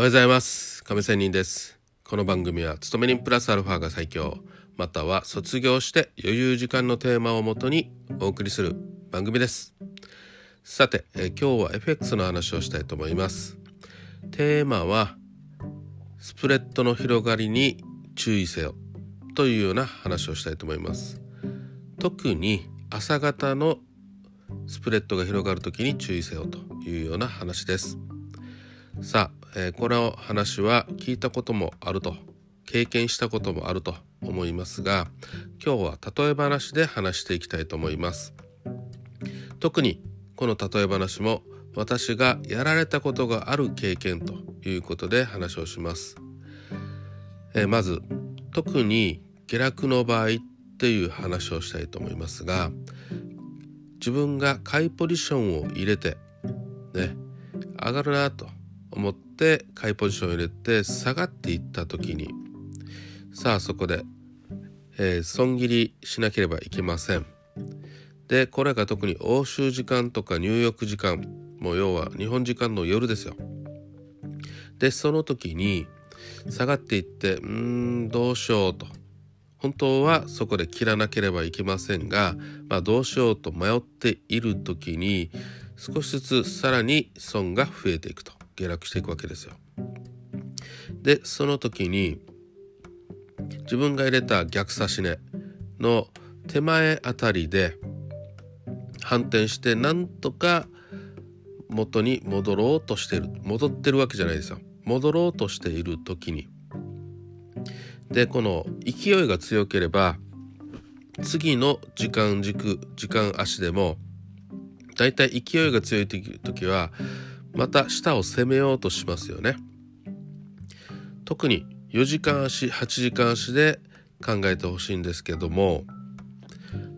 おはようございます。亀仙人です。この番組は勤め人プラスアルファが最強。または卒業して余裕時間のテーマをもとにお送りする番組です。さて、え今日は FX の話をしたいと思います。テーマはスプレッドの広がりに注意せよ。というような話をしたいと思います。特に朝方のスプレッドが広がる時に注意せよというような話です。さあ、えー、この話は聞いたこともあると経験したこともあると思いますが今日は例え話で話していきたいと思います。特にこの例え話も私がやられたことがある経験ということで話をします、えー、まず特に下落の場合っていう話をしたいと思いますが自分が買いポジションを入れてね上がるなと思って買いポジションを入れて下がっていった時にさあそこで、えー、損切りしなければいけません。でこれが特に欧州時間とか入浴時間もう要は日本時間の夜ですよ。でその時に下がっていってうーんどうしようと本当はそこで切らなければいけませんが、まあ、どうしようと迷っている時に少しずつさらに損が増えていくと下落していくわけですよ。でその時に自分が入れた逆差し値の手前あたりで反転してなんとか元に戻ろうとしてる。戻ってるわけじゃないですよ。戻ろうとしている時に。でこの勢いが強ければ次の時間軸時間足でもだいたい勢いが強い時はまた下を攻めようとしますよね。特に4時間足8時間足で考えてほしいんですけども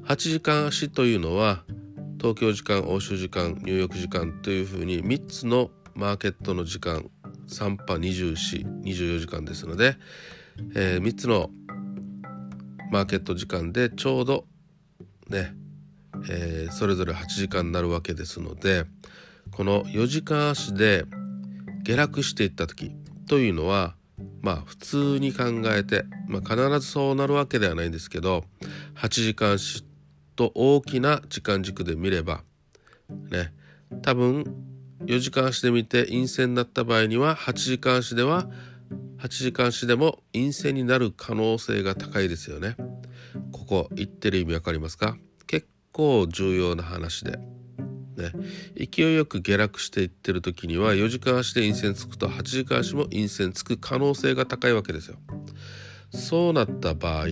8時間足というのは東京時間欧州時間入浴時間というふうに3つのマーケットの時間3波2424時間ですので、えー、3つのマーケット時間でちょうどね、えー、それぞれ8時間になるわけですのでこの4時間足で下落していった時というのはまあ普通に考えて、まあ、必ずそうなるわけではないんですけど8時間足と大きな時間軸で見ればね多分4時間足で見て陰線になった場合には8時間足では8時間足でも陰線になる可能性が高いですよね。ここ言ってる意味わかりますか？結構重要な話で。ね、勢いよく下落していってる時には4時間足で陰線つくと8時間足も陰線つく可能性が高いわけですよ。そうなった場合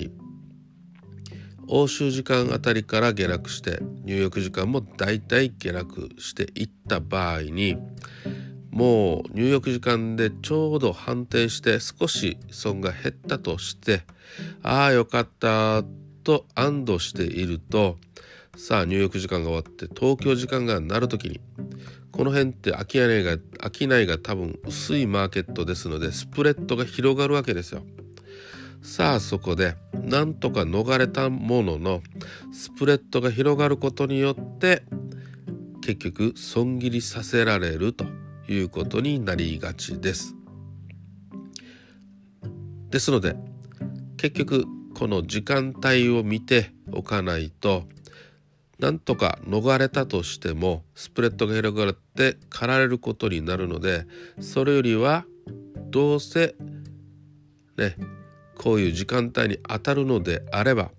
欧州時間あたりから下落して入浴時間もだいたい下落していった場合にもう入浴時間でちょうど反転して少し損が減ったとしてああよかったと安堵しているとさあ入浴時間が終わって東京時間がなる時にこの辺って商いが商いが多分薄いマーケットですのでスプレッドが広がるわけですよ。さあそこでなんとか逃れたもののスプレッドが広がることによって結局損切りさせられるということになりがちです。ですので結局この時間帯を見ておかないとなんとか逃れたとしてもスプレッドが広がって狩られることになるのでそれよりはどうせねこういう時間帯に当たるのであれば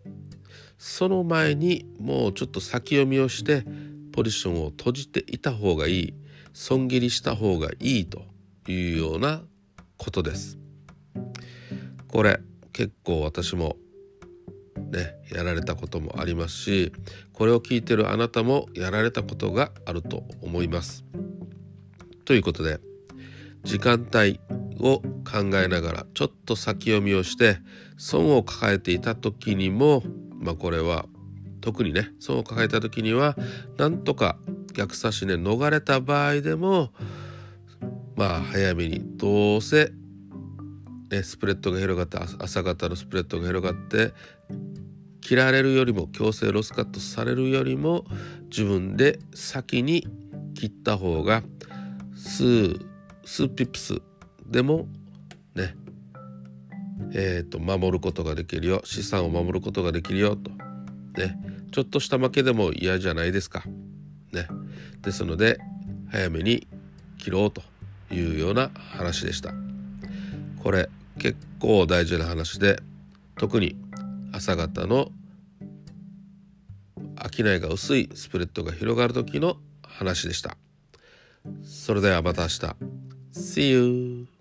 その前にもうちょっと先読みをしてポジションを閉じていた方がいい損切りした方がいいというようなことです。これ結構私もねやられたこともありますしこれを聞いてるあなたもやられたことがあると思います。ということで時間帯を考えながらちょっと先読みをして損を抱えていた時にもまあこれは特にね損を抱えた時にはなんとか逆差しね逃れた場合でもまあ早めにどうせね、スプレッドが広がって朝方のスプレッドが広がって切られるよりも強制ロスカットされるよりも自分で先に切った方が数数ピップスでもねえーと、守ることができるよ。資産を守ることができるよと。ねちょっとした負けでも嫌じゃないですか。ね。ですので早めに切ろうというような話でした。これ結構大事な話で特に朝方の商いが薄いスプレッドが広がる時の話でしたそれではまた明日 See you!